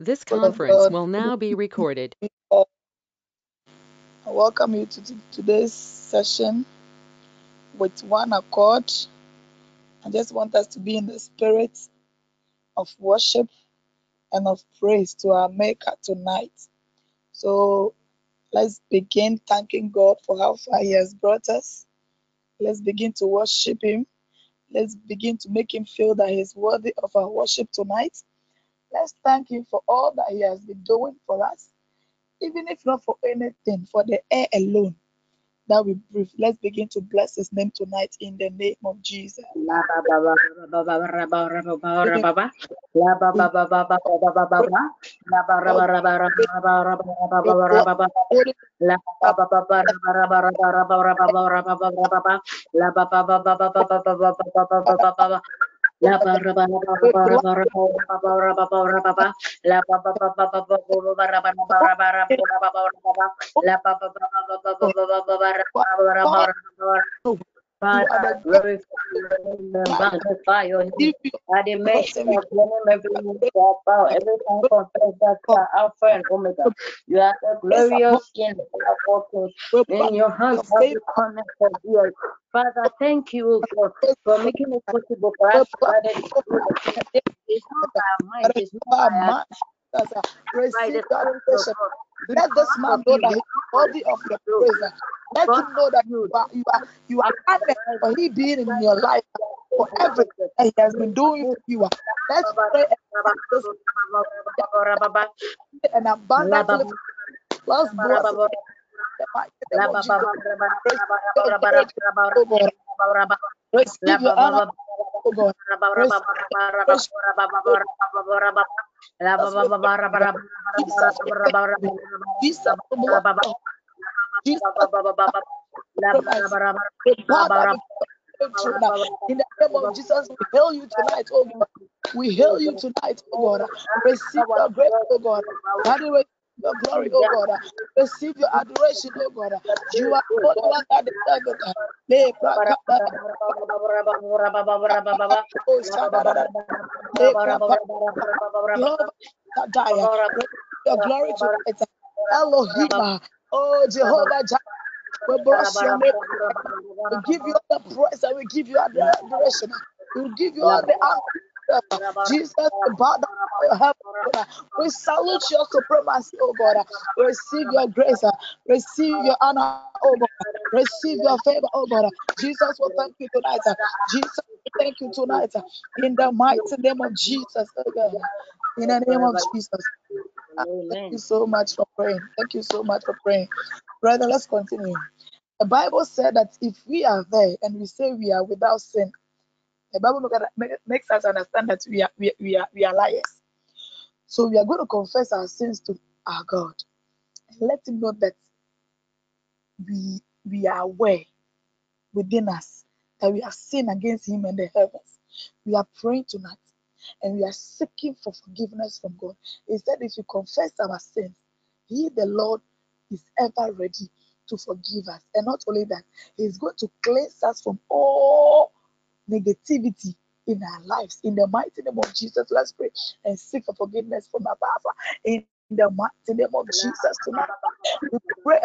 This conference will now be recorded. I welcome you to today's session with one accord. I just want us to be in the spirit of worship and of praise to our Maker tonight. So let's begin thanking God for how far He has brought us. Let's begin to worship Him. Let's begin to make Him feel that He is worthy of our worship tonight. Let's thank Him for all that He has been doing for us, even if not for anything, for the air alone that we breathe. Let's begin to bless His name tonight in the name of Jesus la barra barra barra barra barra barra barra la ba ba ba ba ba ba barra barra barra barra barra barra la ba ba ba ba ba ba barra barra barra barra Father, glorify your name, magnify your name. At the mention of your name, every knee shall bow, every tongue confess that you are Alpha and Omega. You are the glorious King of all kings. In your hands, every corner of the earth. Father, thank you for, for making it possible for us, Father. It's not by our mind, it's not by our Receive that Let this man know that he's worthy of your praise. Let him know that you are you are you are honored for he being in your life for everything And he has been doing for you. Let's pray and abundantly. Bless Receive your honor, oh God. In the name of Jesus, we hail you tonight, oh God. We hail you tonight, oh God. Receive your grace, oh God. Anyway, your glory, oh God. Receive your adoration, oh God. You are the one that deserve it. Your glory tonight. Elohim. Oh, Jehovah we bless your name. We give you all the praise and we give you all the adoration. We give you all the honor. Jesus, help. We salute your supremacy, oh God. Receive your grace, receive your honor, oh God. Receive your favor, oh God. Jesus, we thank you tonight. Jesus, we thank you tonight. In the mighty name of Jesus, oh God. In the name of Jesus. Thank you so much for praying. Thank you so much for praying. Brother, let's continue. The Bible said that if we are there and we say we are without sin, the Bible makes us understand that we are, we, we, are, we are liars. So we are going to confess our sins to our God and let Him know that we, we are aware within us that we have sinned against Him and the heavens. We are praying tonight and we are seeking for forgiveness from God. He said, if you confess our sins, He, the Lord, is ever ready to forgive us. And not only that, He's going to cleanse us from all negativity in our lives. In the mighty name of Jesus, let's pray and seek for forgiveness from our Father. In the mighty name of Jesus tonight. We pray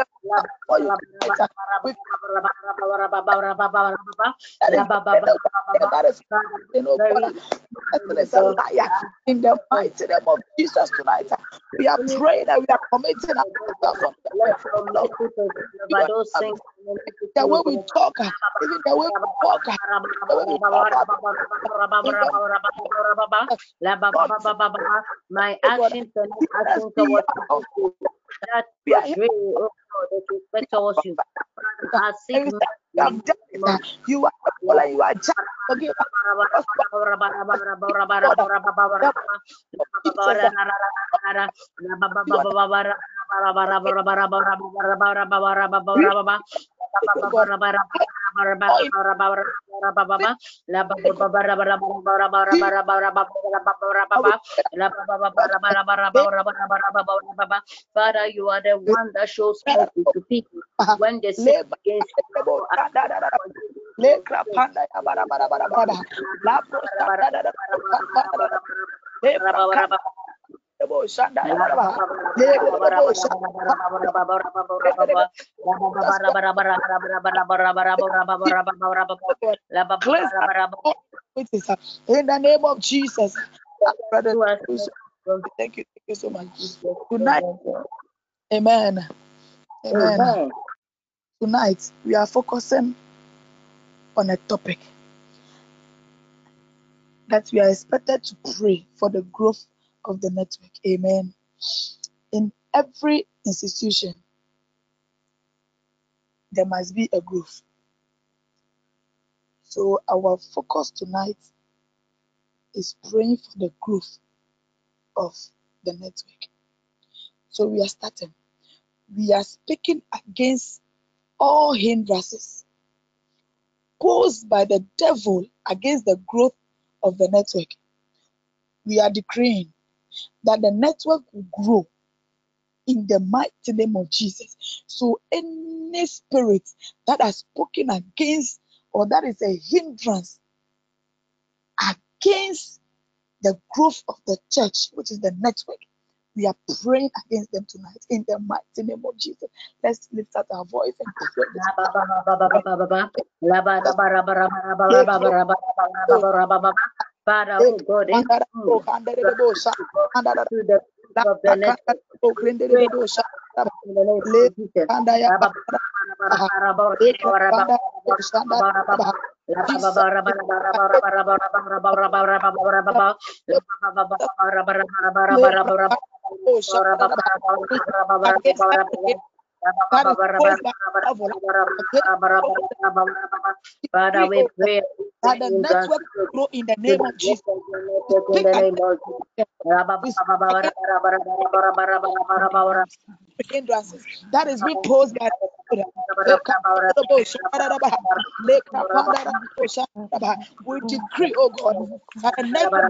in the mighty name of Jesus tonight. We are praying that we are committing ourselves from the way we talk, even the way we walk, my actions and actions towards that we are the you. You are you are Father, you are the one that shows mercy to people when they sin against you. In the name of Jesus. Thank you. Thank you so much. Good night. Amen. Amen. Tonight, we are focusing on a topic that we are expected to pray for the growth of the network. Amen. In every institution, there must be a growth. So, our focus tonight is praying for the growth of the network. So, we are starting. We are speaking against all hindrances posed by the devil against the growth of the network. We are decreeing that the network will grow in the mighty name of Jesus. So, any spirit that has spoken against or that is a hindrance against the growth of the church, which is the network, we are praying against them tonight in the mighty name of Jesus. Let's lift up our voice and pray. Father, oh God, the of the network. In the name of Jesus. Father, we pray that the network grow in the name of Jesus. Name of hindrances that is being posed by we decree, oh God, that the network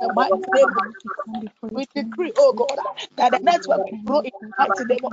the mighty name. We decree, oh God, that the network grow in the mighty name of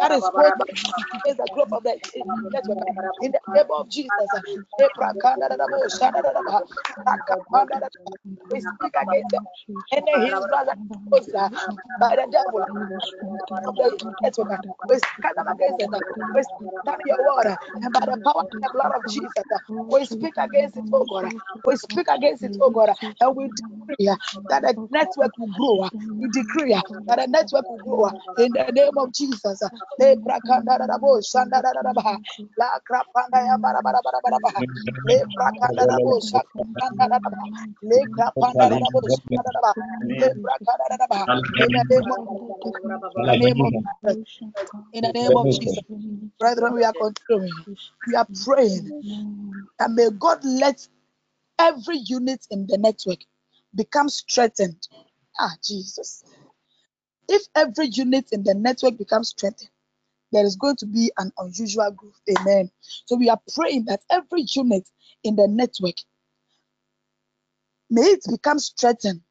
That is what is the group of the network. In the name of Jesus. We speak against them. Any hindrance by the devil of the network. We speak against them. We speak your word. And by the power and the blood of Jesus, we speak against it, oh God. We speak against it, oh God. And we decree that the network will grow. We decree that the network will grow in the name of Jesus. Le brakanda da bo shanda da da ba. La krapanda ya bara bara bara bara ba. Le brakanda da bo shanda da da ba. Le krapanda da bo shanda da ba. Le brakanda da ba. In the name of in the name of Jesus. In the name of Jesus. Brethren, we are continuing. We are praying. And may God let every unit in the network become strengthened. Ah, Jesus. If every unit in the network becomes strengthened, there is going to be an unusual growth. Amen. So we are praying that every unit in the network may it become strengthened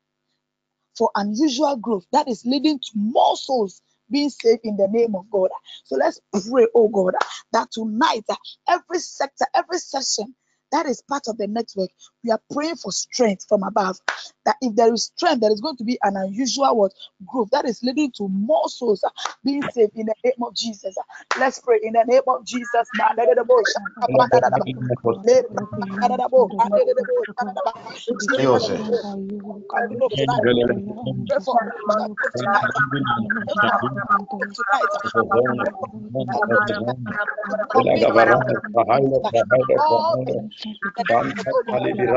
for unusual growth that is leading to more souls being saved in the name of God. So let's pray, oh God, that tonight, every sector, every session that is part of the network. We are praying for strength from above. That if there is strength, there is going to be an unusual what growth that is leading to more souls uh, being saved in the name of Jesus. Let's pray in the name of Jesus. Yes,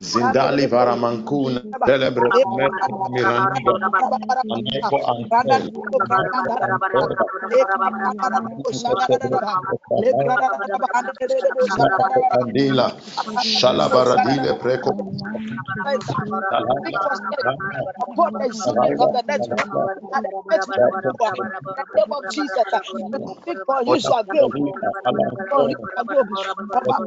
Zindali varamankuna celebre miranda aneko ankel kandila shalabaradile preko upon the children of the network. And the network, in the name of Jesus, we speak for you shall go. For you shall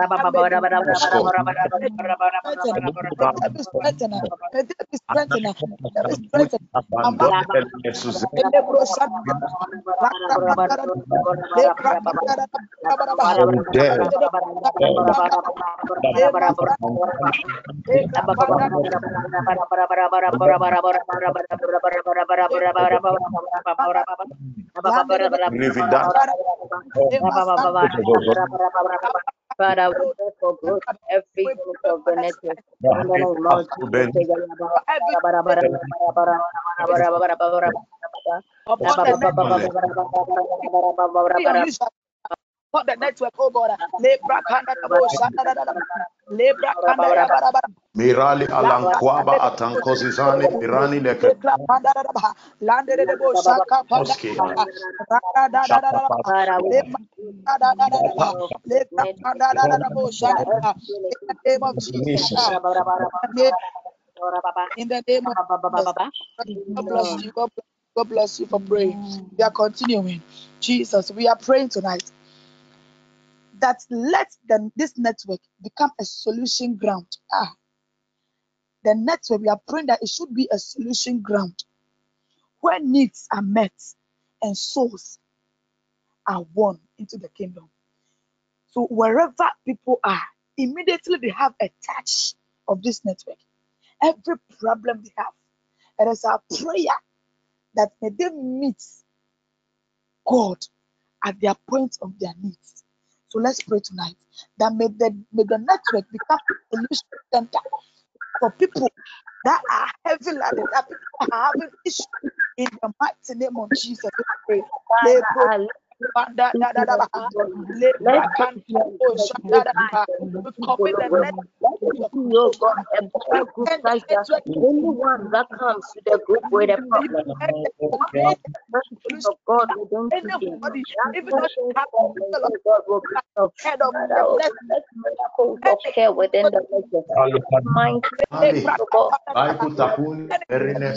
go. Papa, for strength. Father, we pray for growth every unit of the network. The name of for the network, oh God. Lebra kanda kabo shanda da da da. Lebra kanda ya bara bara. Mirali alankwaba atankozizani mirani leke Lebra kanda da da ba. Lande de de bo shaka panda. Moski. Rada da da da da ba. Lebra da da da da. Lebra kanda da da da bo shanda da da. In the name of Jesus. In the name of Jesus. God bless you. God bless you. God bless you for praying. We are continuing. Jesus, we are praying tonight that let the, this network become a solution ground. Ah, the network, we are praying that it should be a solution ground where needs are met and souls are won into the kingdom. So wherever people are, immediately they have a touch of this network. Every problem they have, it is our prayer that may they meet God at their point of their needs. So let's pray tonight that may the, may the network become a solution center for people that are heavy laden, that people are having issues in the mighty name of Jesus. We pray. Oh, da- da- commit the. Oh God, like that. Anyone that comes to the group with a problem, the mercy of God will don't keep them. Anybody, That even though person they have of the will of God will cut off. head of Father, the oh, blessed let miracles occur within the nation. Mind, Ali. oh God, Aiku takuni erine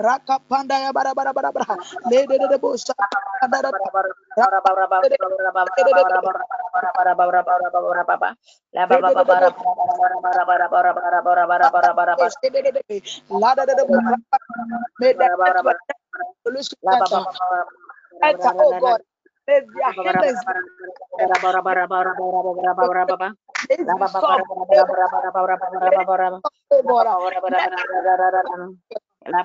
Raka panda ya bara bara bara bara. Le de de oh God. La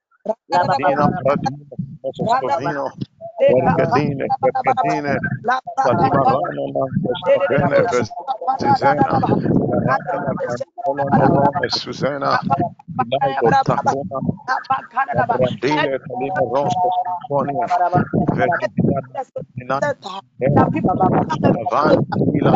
Oh God. Pergadine, pergadine, Salima Rana, Manchestene, Vezizena, Rana, Rana, Susena, Ilago, Takuna, Brandile, Kalima Rosta, Sinfonia, Vergitina, Van, Ila,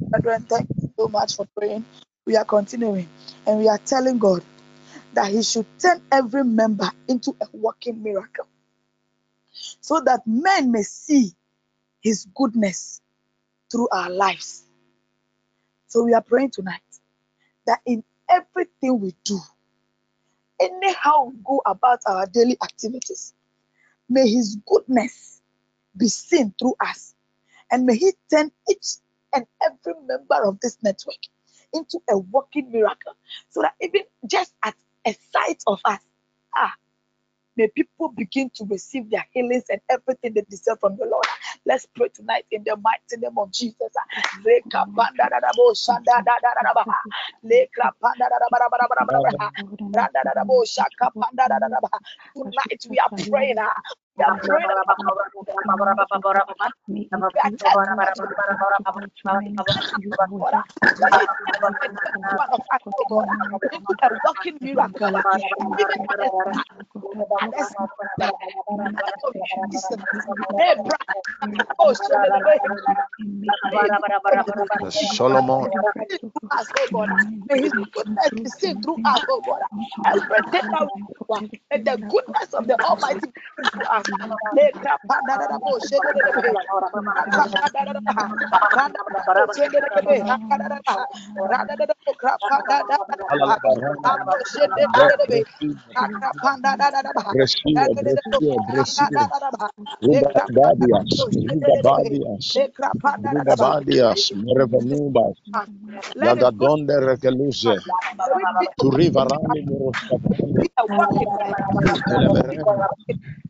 Brethren, thank you so much for praying. We are continuing and we are telling God that He should turn every member into a walking miracle so that men may see His goodness through our lives. So we are praying tonight that in everything we do, anyhow we go about our daily activities, may His goodness be seen through us and may He turn each and every member of this network into a walking miracle so that even just at a sight of us, ah, may people begin to receive their healings and everything they deserve from the Lord. Let's pray tonight in the mighty name of Jesus. Tonight we are praying. Walking Solomon, through may the goodness of the Almighty. To Rivarani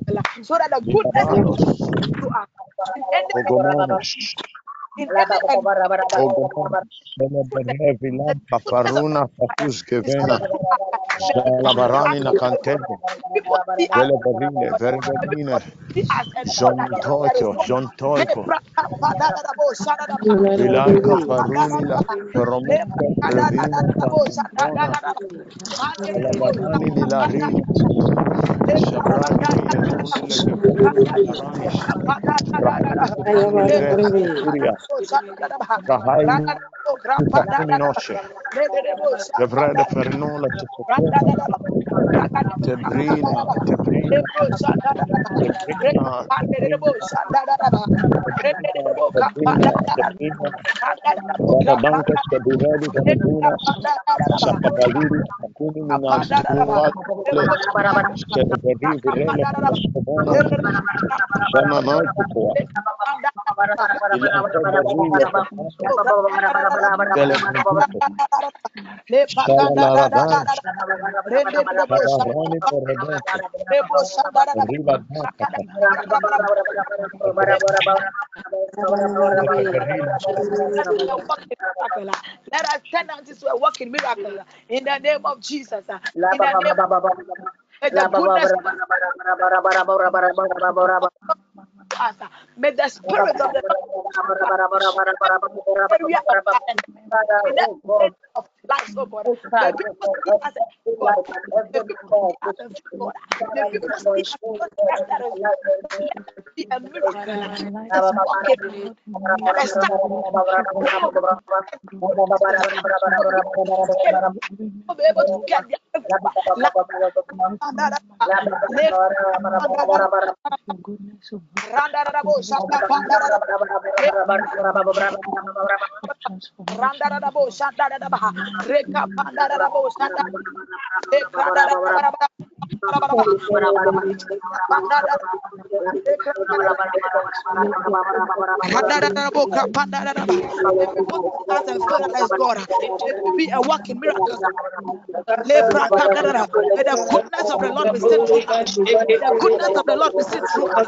Moroskapani, be a walking Telemeren, so that the goodness of Liberanos, you are in Devrede per nulla ci Tebrina, Tebrina, Tebrina, Let us turn out this a walking miracle in the name of Jesus. In the name of the goodness us. May the spirit of the Lord of lives, oh God. The people see the people, a God. the people see the people, a God. the people the people, as a the people, a miracle. the people, to get the Randa da da bo, shanda da da ba. Rekapanda Rabosanda, Rekapanda be a walking miracle. May the goodness of the Lord be seen through the goodness of the Lord be seen through us.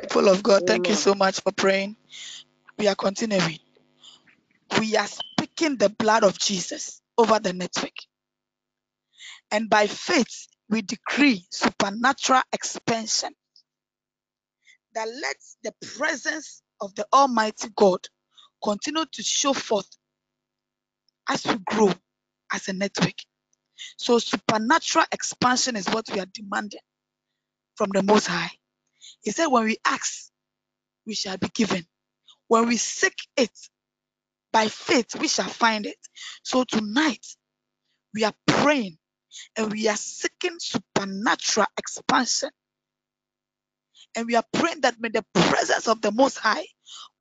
People of God, thank you so much for praying. We are continuing. We are speaking the blood of Jesus over the network. And by faith, we decree supernatural expansion that lets the presence of the Almighty God continue to show forth as we grow as a network. So, supernatural expansion is what we are demanding from the Most High. He said, When we ask, we shall be given. When we seek it by faith, we shall find it. So, tonight, we are praying and we are seeking supernatural expansion. And we are praying that may the presence of the Most High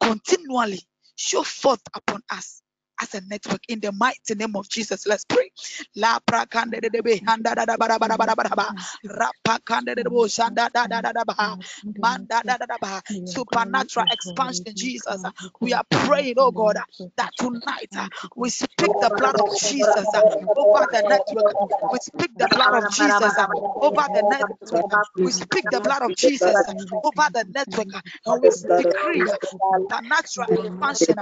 continually show forth upon us as a network in the mighty name of Jesus. Let's pray. La pra kande de be handa da da ba da ba da ba da ba da ba. Ra pa de bo shanda da da da da ba. Man da da da ba. Supernatural expansion, Jesus. We are praying, oh God, that tonight uh, we speak the blood of Jesus uh, over the network. We speak the blood of Jesus uh, over the network. We speak the blood of Jesus over the network. And we decree supernatural expansion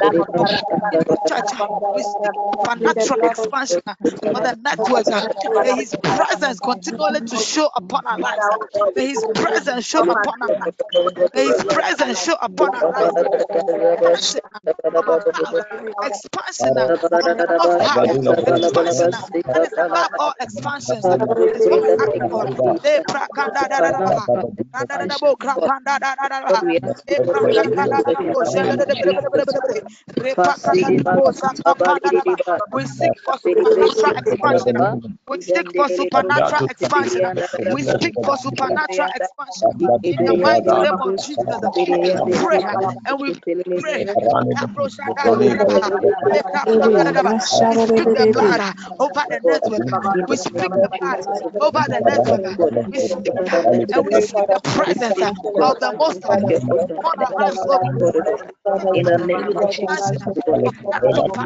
in the church. Uh, We speak supernatural expansion uh, the network. uh, May His presence continually to show upon our lives. uh, May His presence show upon our lives. May His presence show upon our lives. Expansion uh, expansion uh, uh, all expansions. uh, prakanda we seek for supernatural expansion. We seek for supernatural expansion. We seek for supernatural expansion. In the mighty name of Jesus, we pray and we pray. We speak the blood over the network. We speak the blood over the network. We speak the and we speak the presence of the Most High. In the name of Jesus.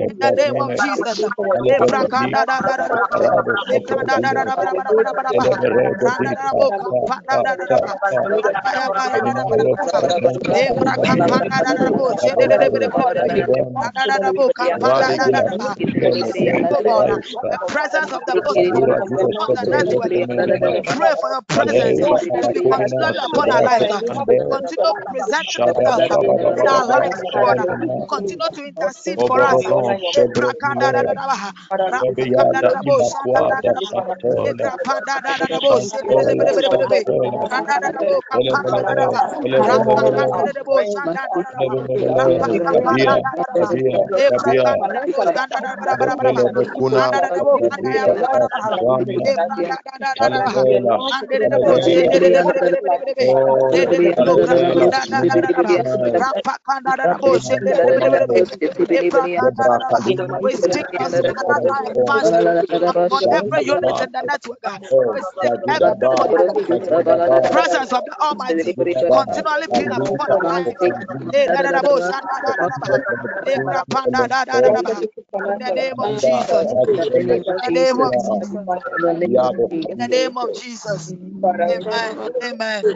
in the name of Jesus. The presence of the the. Pray for your presence. to be our lives. Continue to present yourself in our lives, Continue to intercede for us. Rapa kanda in the name of Jesus. In the name of Jesus. In the name of Jesus. Amen. Amen.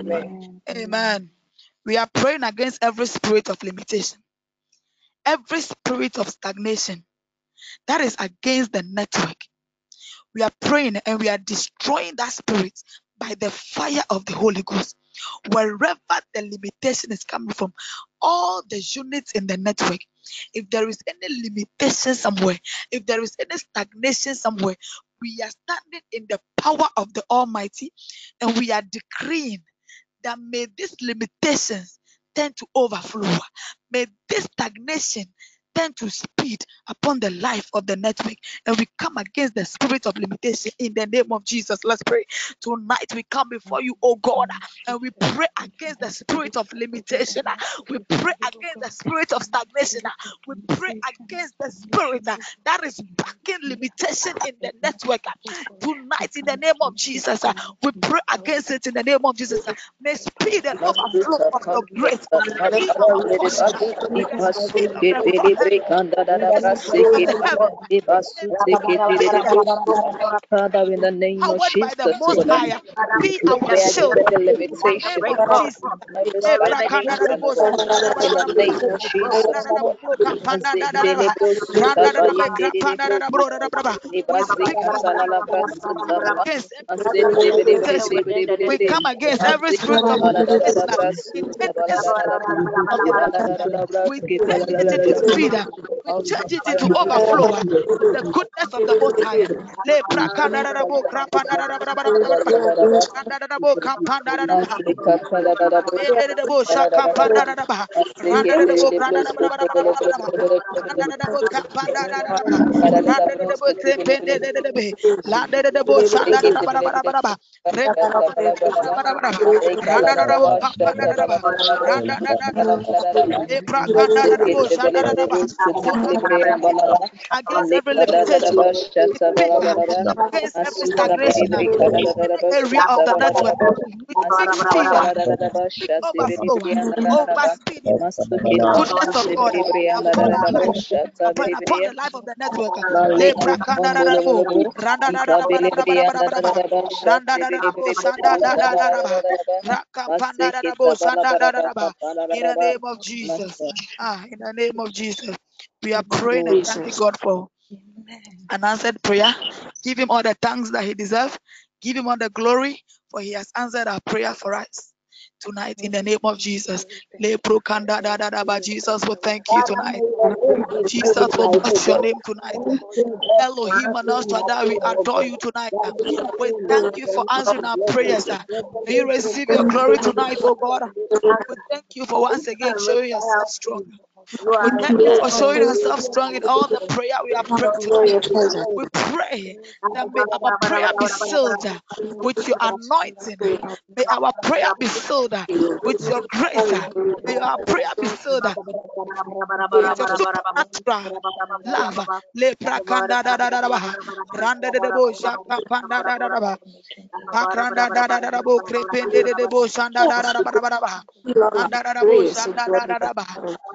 Amen. We are praying against every spirit of limitation every spirit of stagnation that is against the network. We are praying and we are destroying that spirit by the fire of the Holy Ghost. Wherever the limitation is coming from, all the units in the network, if there is any limitation somewhere, if there is any stagnation somewhere, we are standing in the power of the Almighty and we are decreeing that may these limitations tend to overflow. May this stagnation tend to speed upon the life of the network. And we come against the spirit of limitation in the name of Jesus. Let's pray. Tonight we come before you, oh God, and we pray against the spirit of limitation. We pray against the spirit of stagnation. We pray against the spirit that is backing limitation in the network. Tonight, in the name of Jesus, we pray against it in the name of Jesus. May speed and overflow of your grace Father, in the name of Jesus, be our the We come against every spirit of we that it into. We change it into overflow. The goodness of the Most High against every limitation, against every stagnation area of the network. We favor goodness of God upon the life of the network. In the name of Jesus. Ah, in the name of Jesus we are praying and thanking God for an answered prayer. Give him all the thanks that he deserves. Give him all the glory, for he has answered our prayer for us tonight in the name of Jesus. Jesus will thank you tonight. Jesus will bless your name tonight. Elohim and us that we adore you tonight. We thank you for answering our prayers. May you receive your glory tonight, oh God. We thank you for once again showing yourself strong. We thank you for showing yourself strong in all the prayer we have prayed tonight. We pray that may our prayer be uh, with your anointing. May our prayer be uh, with your grace. uh. May our prayer be uh, with your supernatural love. Lepra kanda da da da da. Randa de de bo shaka panda da da da ba. Da da da da bo krepende de de bo shanda da da da ba da ba da ba. Anda da da bo shanda da da da ba.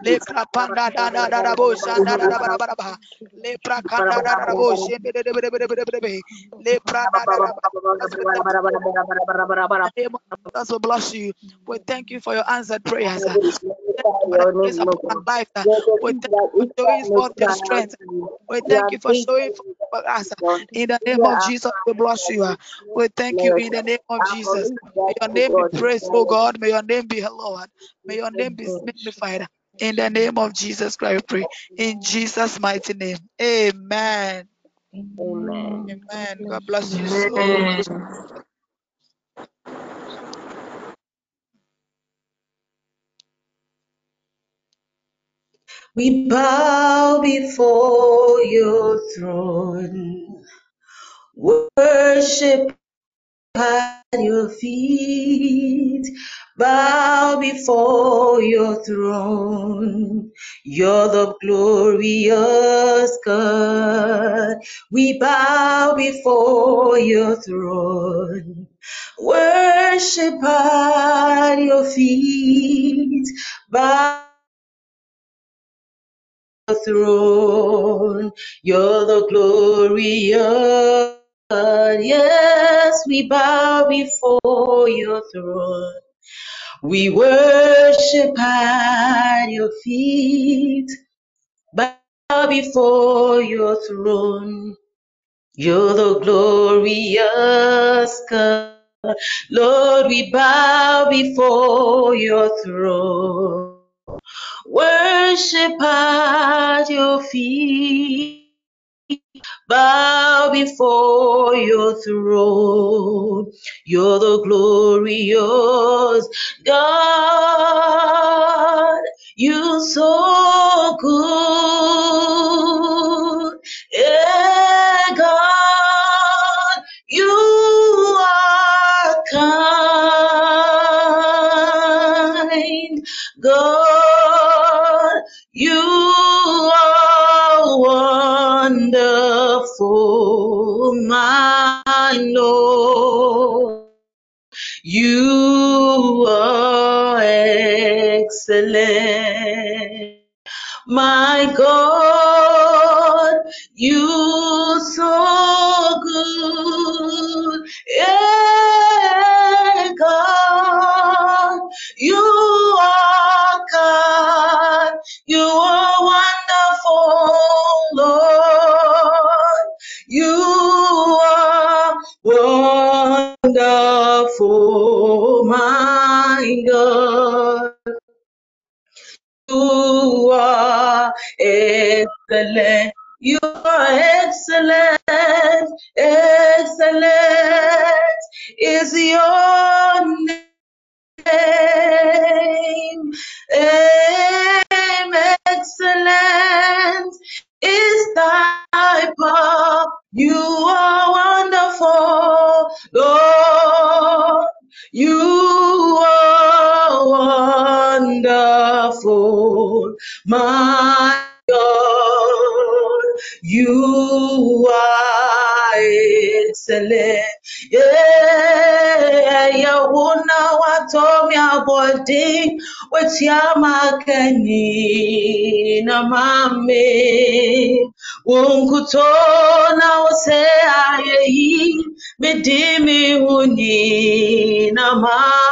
Lepra that's what bless you we thank you for your answered prayers we thank you for showing forth your strength. We thank you for showing for us. In the name of Jesus we bless you. We thank you in the name of Jesus. May your name be praised oh God. May your name be Lord may your name be magnified. In the name of Jesus Christ, we pray. In Jesus' mighty name. Amen. Amen. Amen. God bless you so much. We bow before your throne, worship at your feet, bow before your throne. You're the glorious God. We bow before your throne, worship at your feet, bow your throne. You're the glorious God. Yes, we bow before your throne. We worship at your feet. Bow before your throne. You're the glorious God. Lord, we bow before your throne. Worship at your feet, bow before your throne. You're the glorious God. You're so good. Yeah, God, Lord. You are excellent. Abodi wetiama keni na mame wunkutona ose ayeyi midimi huni. Na mao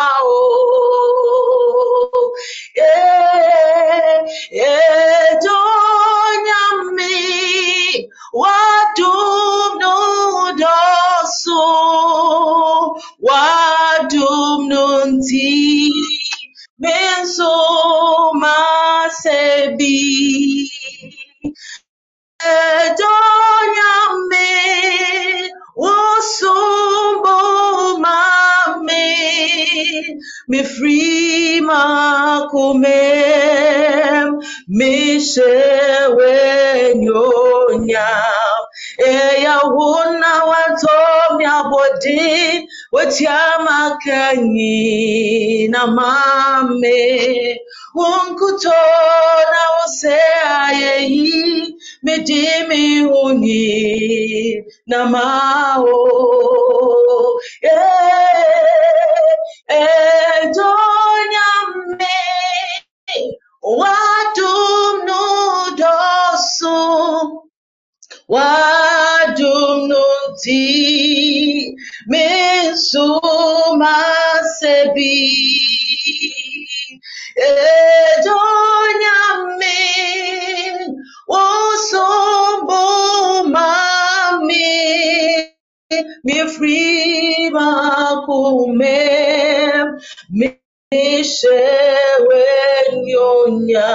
wetiamakanyi na mame wunkutona wose ayeyi midimi unyi na mao. Edonyame wadum nudosum wadum nunti minsuma sebi edonyame wosombo mami mi frima kume mi shewe nyonya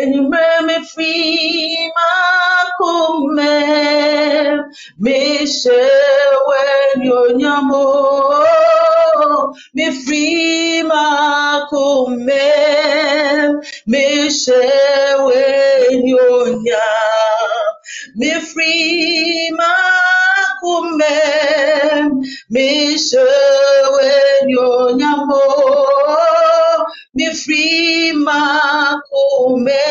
enyume mi oh, frima kume mi shewe nyonya mo mi frima kume mi shewe nyonya mi frima kume mi shewe nyonya mo mi frima kume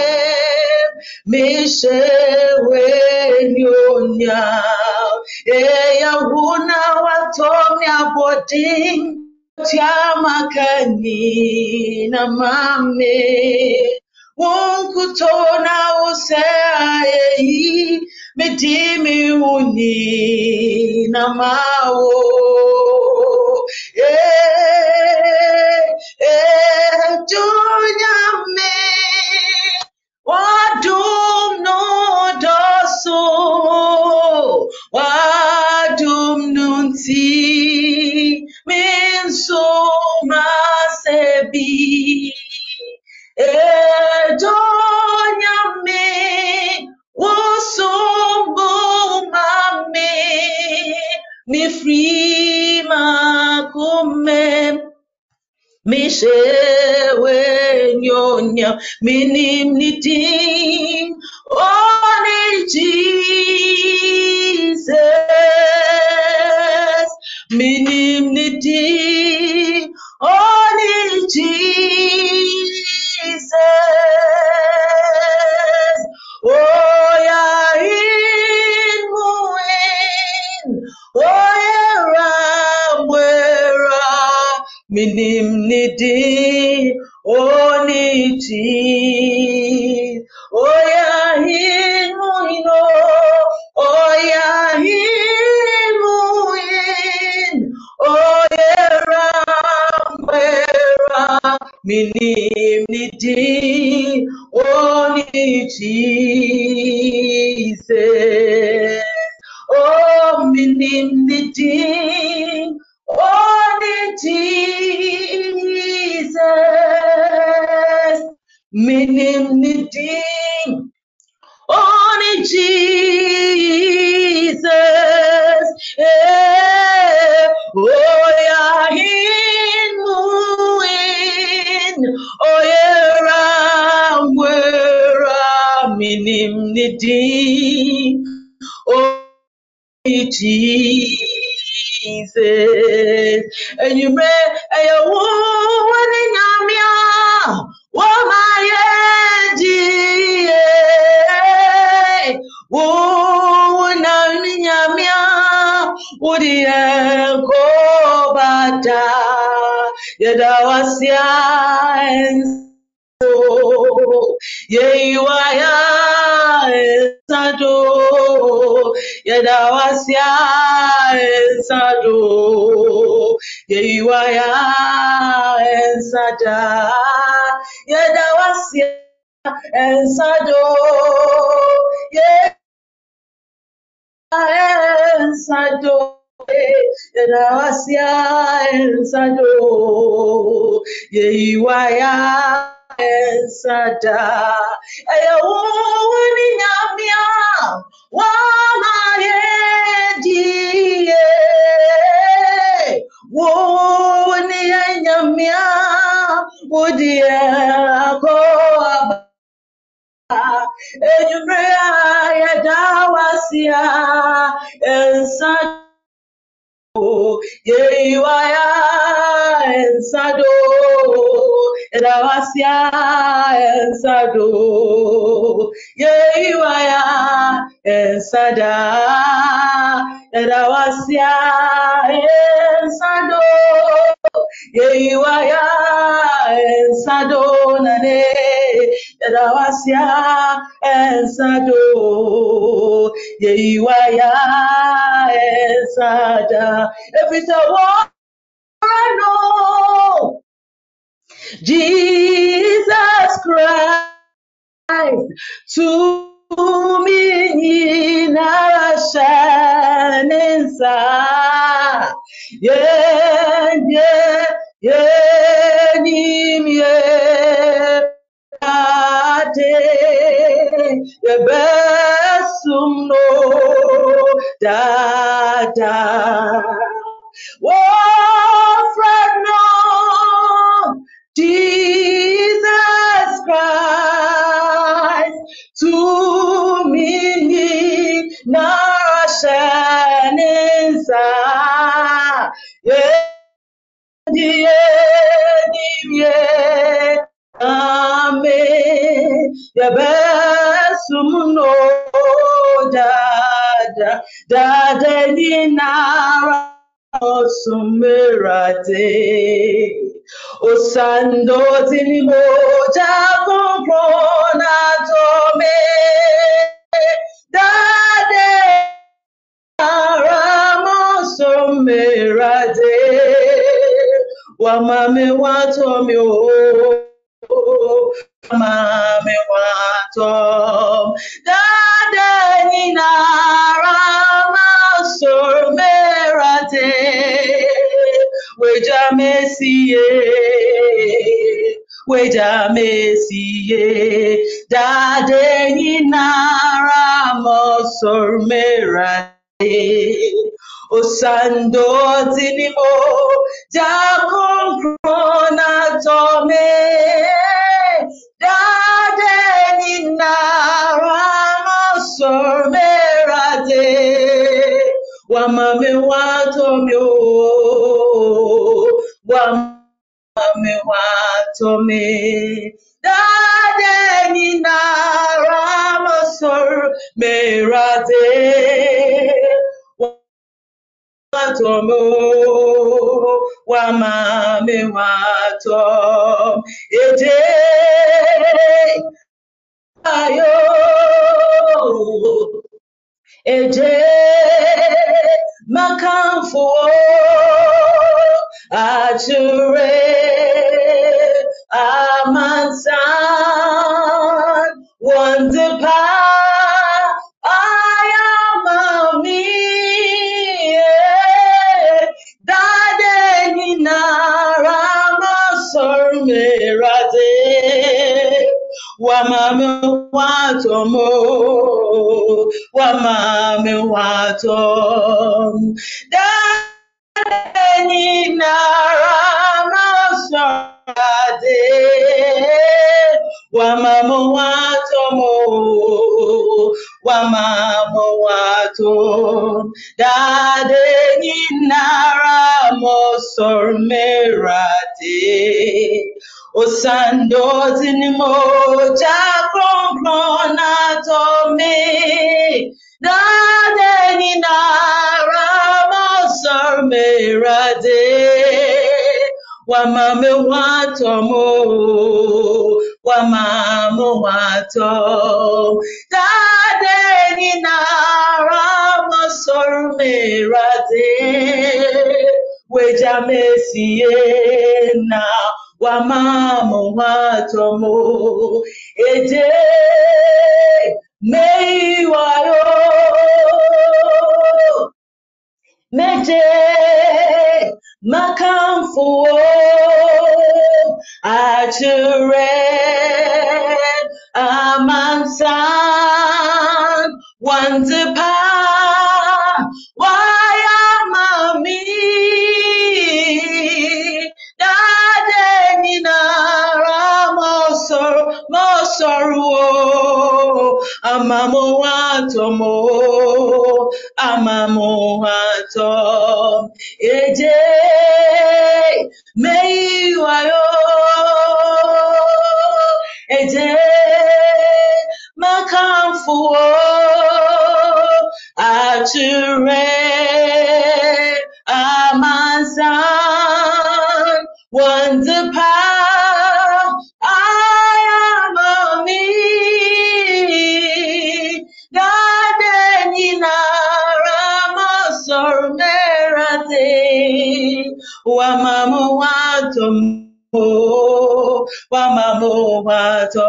mi shewe nyonya eya wuna watomi abodin tiamakani na mame wonkutona ose ayeyi medimi uni na mawo Eh, eh, dunyame wadum no doso wadum nunti minso edonyame wosombo mame mifrima kumem mishewe nyonya minim nidim only minim nidi oniti oya himuino oya himuin oyera mera minim nidi oniti would he go bata, Yadawasia and Yeiwaya Sado Yadawasya Sado Yeiwaya Sada Yadawasya Sado Yeiwaya Sada Eyawo ni nyamia wa mayedie wo ni nyamia wodia ko aba enyumre ya dawasia ensa Yeiwaya ah, ensado Edawasia ensado Yeiwaya ah, ensada Edawasia ensado Yeiwaya ensado nane. Edawasia ensado Yeiwaya ensada Every time I know Jesus Christ to me shining star. Yeah, yeah, yeah, nim, yeah. Ade, yebesum no, da, da. Oh, friend, no, Jesus Christ, to me, now shining star. Yeah, yeah, Amen. Yabesumuno dada dada ninara osumerate osando tinimo jagogo na tome. Dade aramosomerate wamame watomi o. Wamame watom weja mesie weja mesie watomo wamame watomo wamame watom dade ninara masormerade wamame watomo wamamo watom dade ninara mosormerade osando tinimo jakonkona tome dade ninara mosormerade wamame watomo wamamo watom dade ninara mosormerade weja mesie na wamamo watomo eje meiwayo meje makamfuo achure amansan wanzipa waya sọ̀rọ̀ o àmàmọ́ wa tọ̀mọ́ o àmàmọ́ wa tọ̀ èjè. May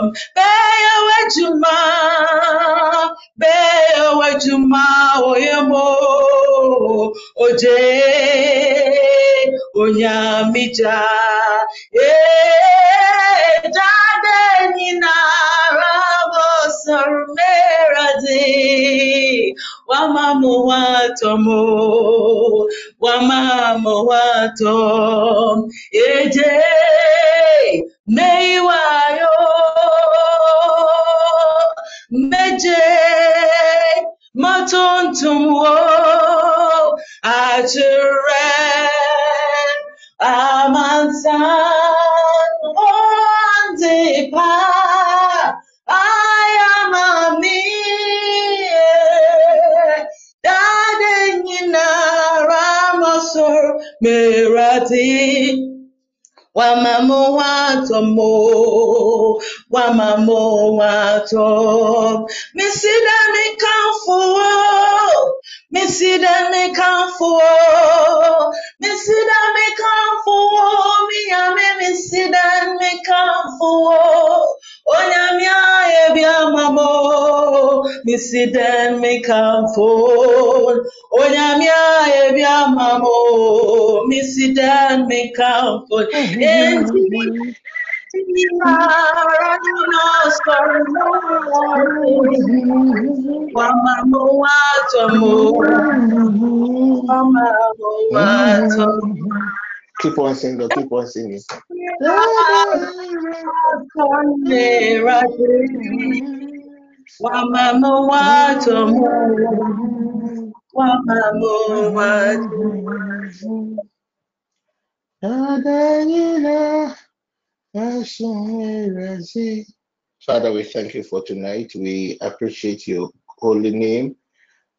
watom beya wejuma beya wejuma oyemo oje onyamija dade nyinara masor merate wamamu watomo wamamu watom eje meiwayo meje matontum wo ature amansan ondipa I am a me Dade nyinara masor merati wamamu watomo wamamu watom misida mikamfuo misida mikamfuo misida mikamfuo miyame misida mikamfuo onyamia ebiamamo misida mikamfuo onyamia ebiamamo misida mikamfuo enti wamamu watomo wamamu watomo Keep on singing, keep on singing. Father, we thank you for tonight. We appreciate your holy name.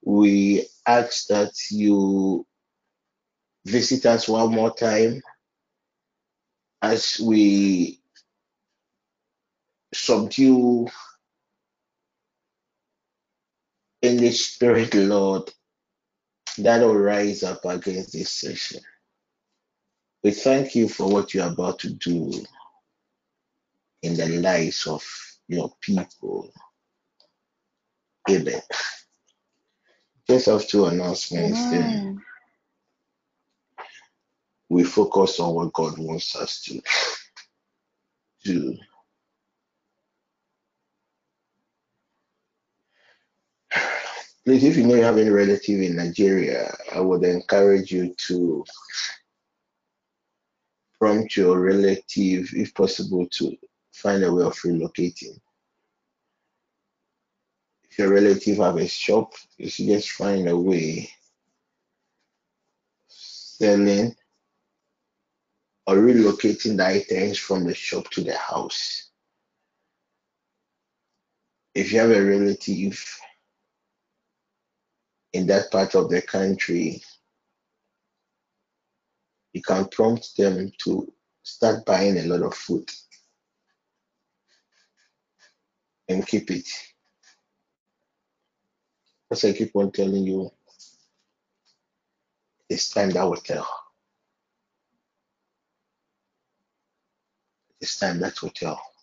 We ask that you visit us one more time as we subdue any spirit, Lord, that will rise up against this session. We thank you for what you're about to do in the lives of your people. Amen. Just have two announcements. Then we focus on what God wants us to do. Please, if you know you have any relative in Nigeria, I would encourage you to prompt your relative, if possible, to find a way of relocating. If your relative have a shop, you should just find a way selling or relocating the items from the shop to the house. If you have a relative in that part of the country, you can prompt them to start buying a lot of food and keep it. As I keep on telling you, it's time that will tell. It's time will tell.